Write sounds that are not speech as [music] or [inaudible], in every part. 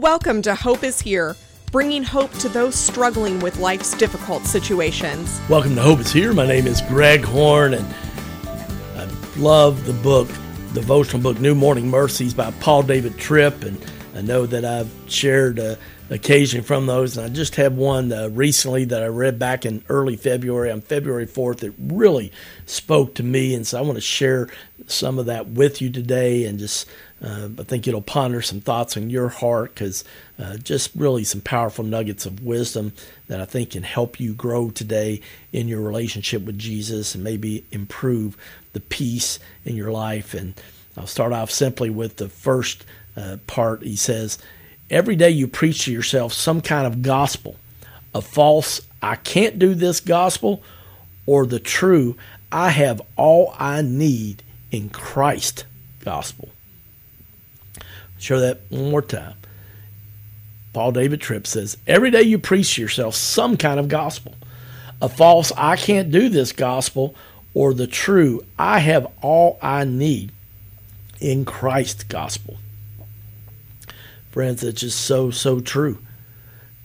Welcome to Hope is Here, bringing hope to those struggling with life's difficult situations. Welcome to Hope is Here. My name is Greg Horn, and I love the book, devotional book, New Morning Mercies by Paul David Tripp. And I know that I've shared uh, occasion from those, and I just have one uh, recently that I read back in early February, on February 4th, that really spoke to me. And so I want to share some of that with you today and just uh, I think it'll ponder some thoughts in your heart because uh, just really some powerful nuggets of wisdom that I think can help you grow today in your relationship with Jesus and maybe improve the peace in your life. And I'll start off simply with the first uh, part. He says, Every day you preach to yourself some kind of gospel, a false, I can't do this gospel, or the true, I have all I need in Christ gospel. Show that one more time. Paul David Tripp says, Every day you preach yourself some kind of gospel. A false, I can't do this gospel, or the true, I have all I need in Christ gospel. Friends, it's just so, so true.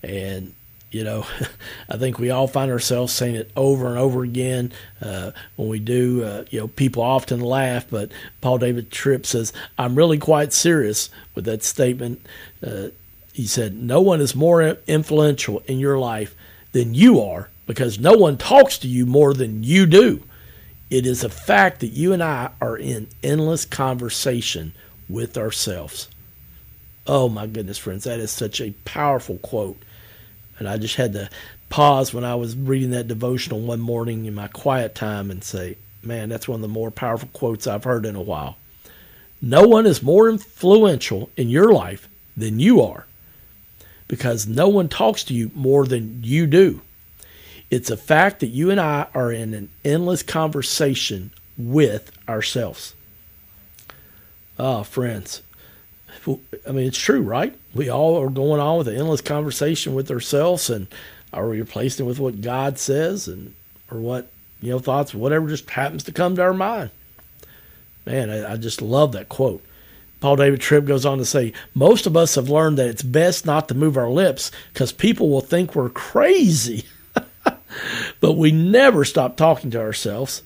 And you know, [laughs] I think we all find ourselves saying it over and over again. Uh, when we do, uh, you know, people often laugh, but Paul David Tripp says, I'm really quite serious with that statement. Uh, he said, No one is more influential in your life than you are because no one talks to you more than you do. It is a fact that you and I are in endless conversation with ourselves. Oh my goodness, friends, that is such a powerful quote and I just had to pause when I was reading that devotional one morning in my quiet time and say, man, that's one of the more powerful quotes I've heard in a while. No one is more influential in your life than you are because no one talks to you more than you do. It's a fact that you and I are in an endless conversation with ourselves. Ah, oh, friends, I mean, it's true, right? We all are going on with an endless conversation with ourselves, and are we replacing it with what God says, and or what you know thoughts, whatever just happens to come to our mind? Man, I, I just love that quote. Paul David Tripp goes on to say, most of us have learned that it's best not to move our lips because people will think we're crazy. [laughs] but we never stop talking to ourselves.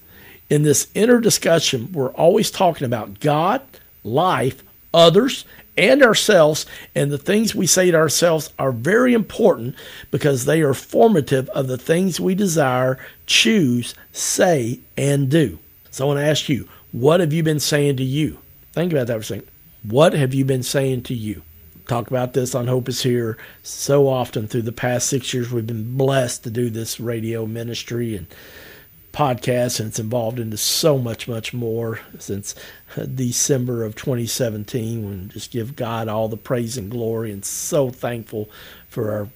In this inner discussion, we're always talking about God, life, others, and ourselves, and the things we say to ourselves are very important because they are formative of the things we desire, choose, say, and do. So I want to ask you, what have you been saying to you? Think about that for a second. What have you been saying to you? Talk about this on Hope is Here so often through the past six years. We've been blessed to do this radio ministry and podcast, and it's evolved into so much, much more since December of 2017. We just give God all the praise and glory, and so thankful for our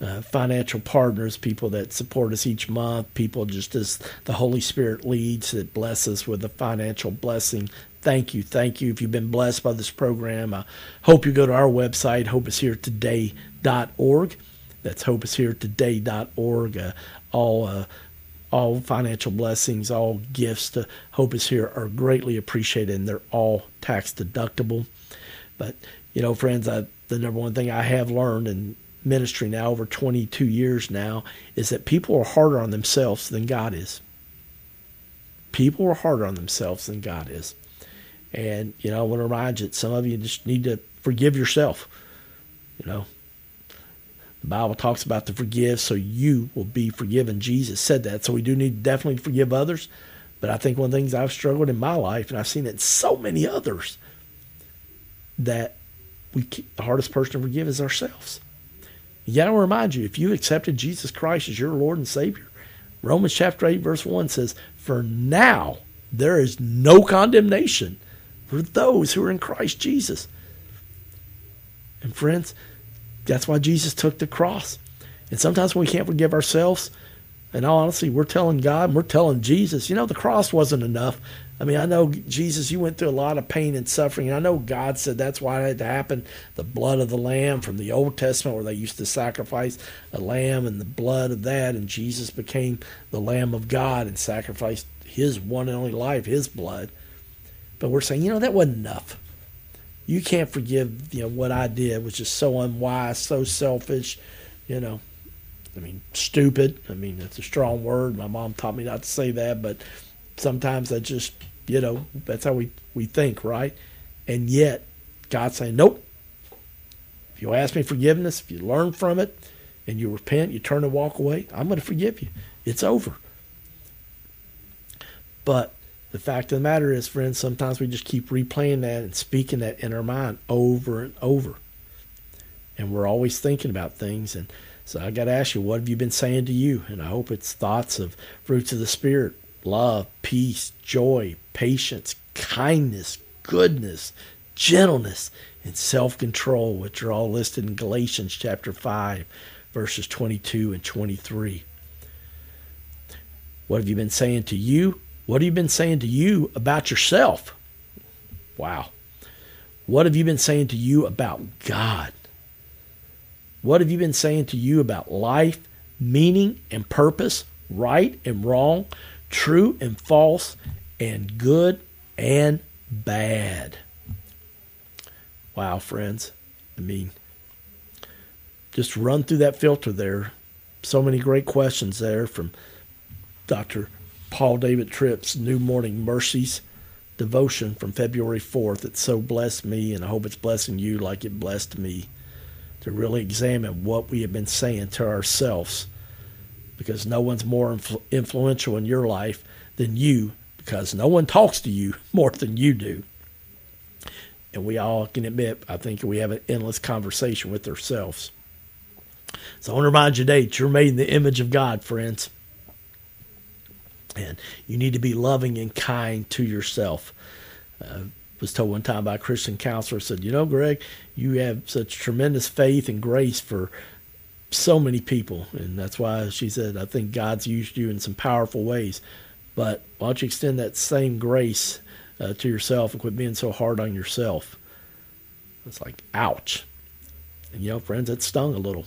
uh, financial partners, people that support us each month, people just as the Holy Spirit leads that bless us with a financial blessing. Thank you. Thank you. If you've been blessed by this program, I hope you go to our website, hopeisheretoday.org. That's hopeisheretoday.org. Uh, all uh, all financial blessings, all gifts to Hope is Here are greatly appreciated and they're all tax deductible. But, you know, friends, I, the number one thing I have learned in ministry now over 22 years now is that people are harder on themselves than God is. People are harder on themselves than God is. And, you know, I want to remind you that some of you just need to forgive yourself. You know, the Bible talks about to forgive so you will be forgiven. Jesus said that. So we do need to definitely forgive others. But I think one of the things I've struggled in my life, and I've seen it in so many others, that we keep, the hardest person to forgive is ourselves. Yet I remind you, if you accepted Jesus Christ as your Lord and Savior, Romans chapter 8, verse 1 says, For now there is no condemnation for those who are in Christ Jesus. And friends, that's why Jesus took the cross. And sometimes when we can't forgive ourselves, and all honesty, we're telling God and we're telling Jesus, you know, the cross wasn't enough. I mean, I know Jesus, you went through a lot of pain and suffering. And I know God said that's why it had to happen. The blood of the lamb from the Old Testament, where they used to sacrifice a lamb and the blood of that, and Jesus became the Lamb of God and sacrificed his one and only life, his blood. But we're saying, you know, that wasn't enough. You can't forgive, you know, what I did, which is so unwise, so selfish, you know. I mean, stupid. I mean, that's a strong word. My mom taught me not to say that, but sometimes I just, you know, that's how we, we think, right? And yet, God's saying, nope. If you ask me forgiveness, if you learn from it, and you repent, you turn and walk away, I'm going to forgive you. It's over. But the fact of the matter is, friends, sometimes we just keep replaying that and speaking that in our mind over and over. And we're always thinking about things. And so I got to ask you, what have you been saying to you? And I hope it's thoughts of fruits of the Spirit love, peace, joy, patience, kindness, goodness, gentleness, and self control, which are all listed in Galatians chapter 5, verses 22 and 23. What have you been saying to you? What have you been saying to you about yourself? Wow. What have you been saying to you about God? What have you been saying to you about life, meaning and purpose, right and wrong, true and false, and good and bad? Wow, friends. I mean, just run through that filter there. So many great questions there from Dr. Paul David Tripp's New Morning Mercies devotion from February 4th. It so blessed me, and I hope it's blessing you like it blessed me to really examine what we have been saying to ourselves because no one's more influ- influential in your life than you because no one talks to you [laughs] more than you do. And we all can admit, I think we have an endless conversation with ourselves. So I want to remind you today, that you're made in the image of God, friends. And you need to be loving and kind to yourself. Uh, was told one time by a Christian counselor, said, You know, Greg, you have such tremendous faith and grace for so many people. And that's why she said, I think God's used you in some powerful ways. But why don't you extend that same grace uh, to yourself and quit being so hard on yourself? It's like, ouch. And, you know, friends, it stung a little.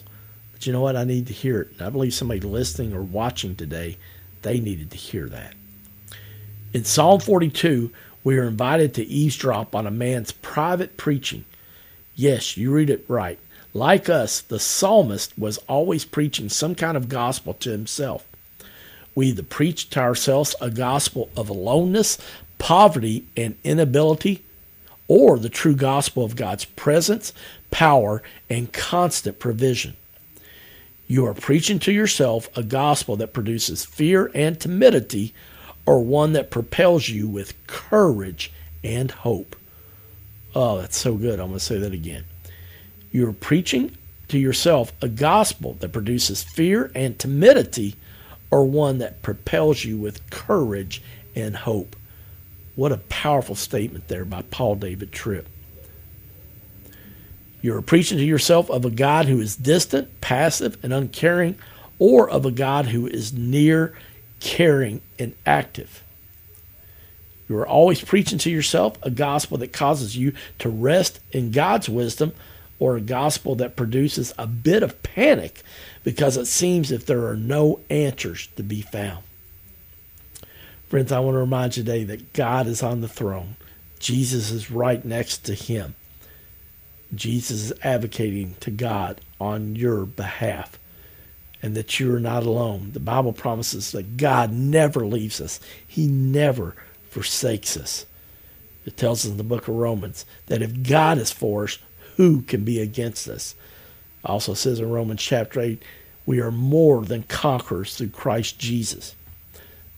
But you know what? I need to hear it. And I believe somebody listening or watching today, they needed to hear that. In Psalm 42, we are invited to eavesdrop on a man's private preaching. Yes, you read it right. Like us, the psalmist was always preaching some kind of gospel to himself. We either preach to ourselves a gospel of aloneness, poverty, and inability, or the true gospel of God's presence, power, and constant provision. You are preaching to yourself a gospel that produces fear and timidity or one that propels you with courage and hope. Oh, that's so good. I'm going to say that again. You're preaching to yourself a gospel that produces fear and timidity, or one that propels you with courage and hope. What a powerful statement there by Paul David Tripp. You're preaching to yourself of a God who is distant, passive, and uncaring, or of a God who is near caring, and active. You are always preaching to yourself a gospel that causes you to rest in God's wisdom or a gospel that produces a bit of panic because it seems if there are no answers to be found. Friends, I want to remind you today that God is on the throne. Jesus is right next to him. Jesus is advocating to God on your behalf and that you are not alone. The Bible promises that God never leaves us, He never forsakes us. It tells us in the book of Romans that if God is for us, who can be against us? It also says in Romans chapter 8, we are more than conquerors through Christ Jesus.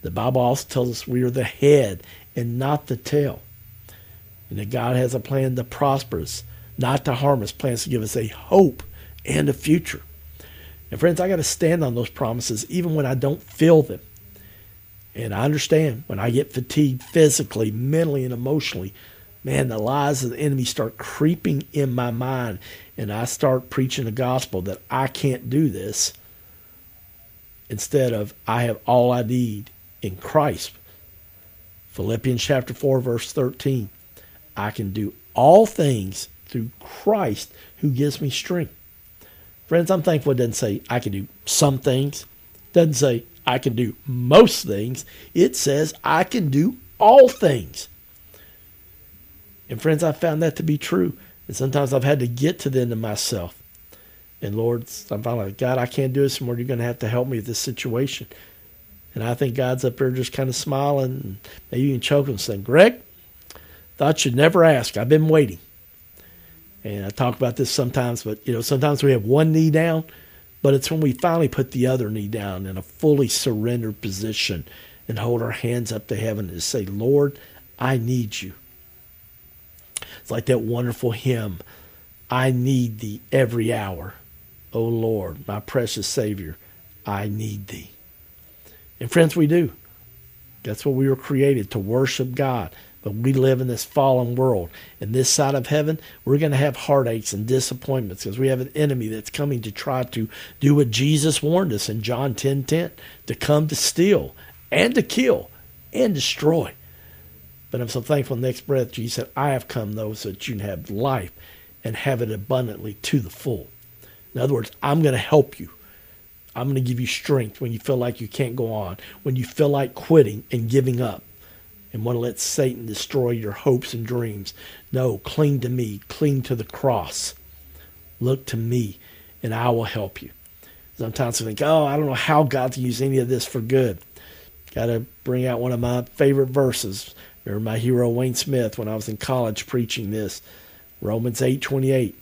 The Bible also tells us we are the head and not the tail. And that God has a plan to prosper us, not to harm us, plans to give us a hope and a future. And friends, I got to stand on those promises even when I don't feel them. And I understand when I get fatigued physically, mentally, and emotionally, man, the lies of the enemy start creeping in my mind. And I start preaching the gospel that I can't do this instead of I have all I need in Christ. Philippians chapter 4, verse 13. I can do all things through Christ who gives me strength. Friends, I'm thankful it doesn't say I can do some things. It doesn't say I can do most things. It says I can do all things. And friends, I found that to be true. And sometimes I've had to get to the end of myself. And Lord, I'm finally like, God, I can't do this anymore. You're going to have to help me with this situation. And I think God's up there just kind of smiling, and maybe even choking, saying, Greg, thought you'd never ask. I've been waiting. And I talk about this sometimes, but you know, sometimes we have one knee down, but it's when we finally put the other knee down in a fully surrendered position and hold our hands up to heaven and say, Lord, I need you. It's like that wonderful hymn, I need thee every hour. O Lord, my precious Savior, I need thee. And friends, we do. That's what we were created to worship God. But we live in this fallen world. And this side of heaven, we're going to have heartaches and disappointments because we have an enemy that's coming to try to do what Jesus warned us in John 10 10 to come to steal and to kill and destroy. But I'm so thankful next breath, Jesus said, I have come, though, so that you can have life and have it abundantly to the full. In other words, I'm going to help you. I'm going to give you strength when you feel like you can't go on, when you feel like quitting and giving up, and want to let Satan destroy your hopes and dreams. No, cling to me, cling to the cross. Look to me, and I will help you. Sometimes I think, oh, I don't know how God to use any of this for good. Got to bring out one of my favorite verses. Remember my hero Wayne Smith when I was in college preaching this. Romans 8:28.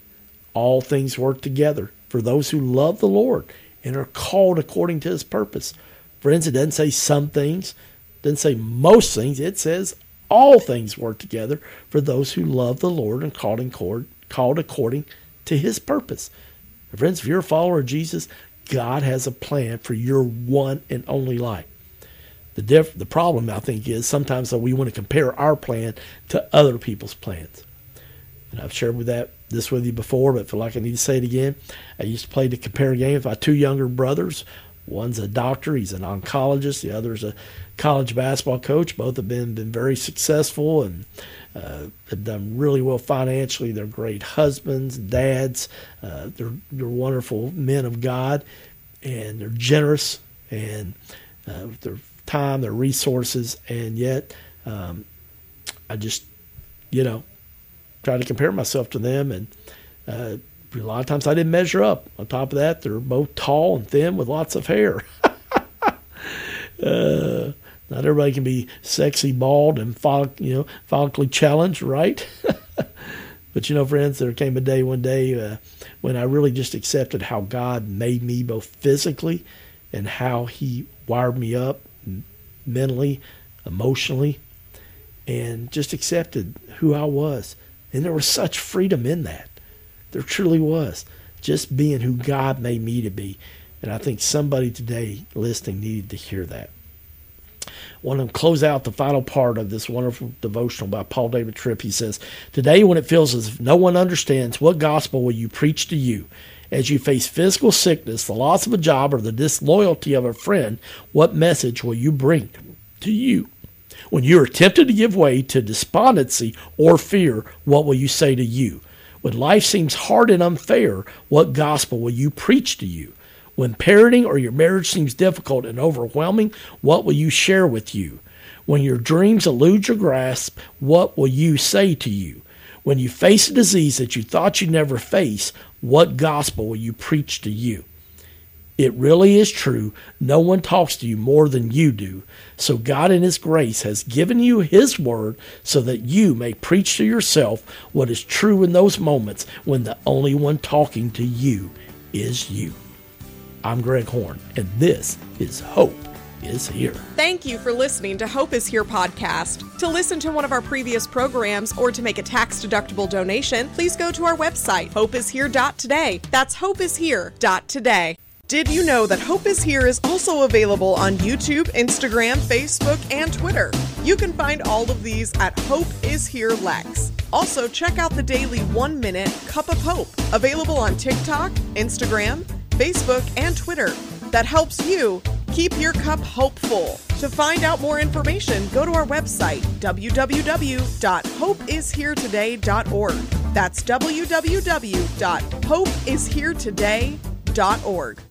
All things work together for those who love the Lord and are called according to his purpose. Friends, it doesn't say some things, doesn't say most things, it says all things work together for those who love the Lord and called, in cord, called according to his purpose. friends, if you're a follower of Jesus, God has a plan for your one and only life. The diff- the problem I think is sometimes that we want to compare our plan to other people's plans. And I've shared with that this with you before, but I feel like I need to say it again. I used to play the compare game with my two younger brothers. One's a doctor, he's an oncologist. The other's a college basketball coach. Both have been been very successful and uh, have done really well financially. They're great husbands, dads. Uh, they're they're wonderful men of God, and they're generous and uh, their time, their resources, and yet um, I just you know try to compare myself to them, and uh, a lot of times I didn't measure up. On top of that, they're both tall and thin with lots of hair. [laughs] uh, not everybody can be sexy, bald, and follic- you know follically challenged, right? [laughs] but you know, friends, there came a day one day uh, when I really just accepted how God made me both physically and how He wired me up mentally, emotionally, and just accepted who I was. And there was such freedom in that. There truly was. Just being who God made me to be. And I think somebody today listening needed to hear that. I want to close out the final part of this wonderful devotional by Paul David Tripp. He says, Today, when it feels as if no one understands, what gospel will you preach to you? As you face physical sickness, the loss of a job, or the disloyalty of a friend, what message will you bring to you? When you are tempted to give way to despondency or fear, what will you say to you? When life seems hard and unfair, what gospel will you preach to you? When parenting or your marriage seems difficult and overwhelming, what will you share with you? When your dreams elude your grasp, what will you say to you? When you face a disease that you thought you'd never face, what gospel will you preach to you? It really is true. No one talks to you more than you do. So God in His grace has given you His word so that you may preach to yourself what is true in those moments when the only one talking to you is you. I'm Greg Horn, and this is Hope is Here. Thank you for listening to Hope is Here podcast. To listen to one of our previous programs or to make a tax deductible donation, please go to our website, hopeishere.today. That's hopeishere.today. Did you know that Hope is Here is also available on YouTube, Instagram, Facebook, and Twitter? You can find all of these at Hope is Here Lex. Also, check out the daily one minute Cup of Hope, available on TikTok, Instagram, Facebook, and Twitter. That helps you keep your cup hopeful. To find out more information, go to our website, www.hopeisheretoday.org. That's www.hopeisheretoday.org.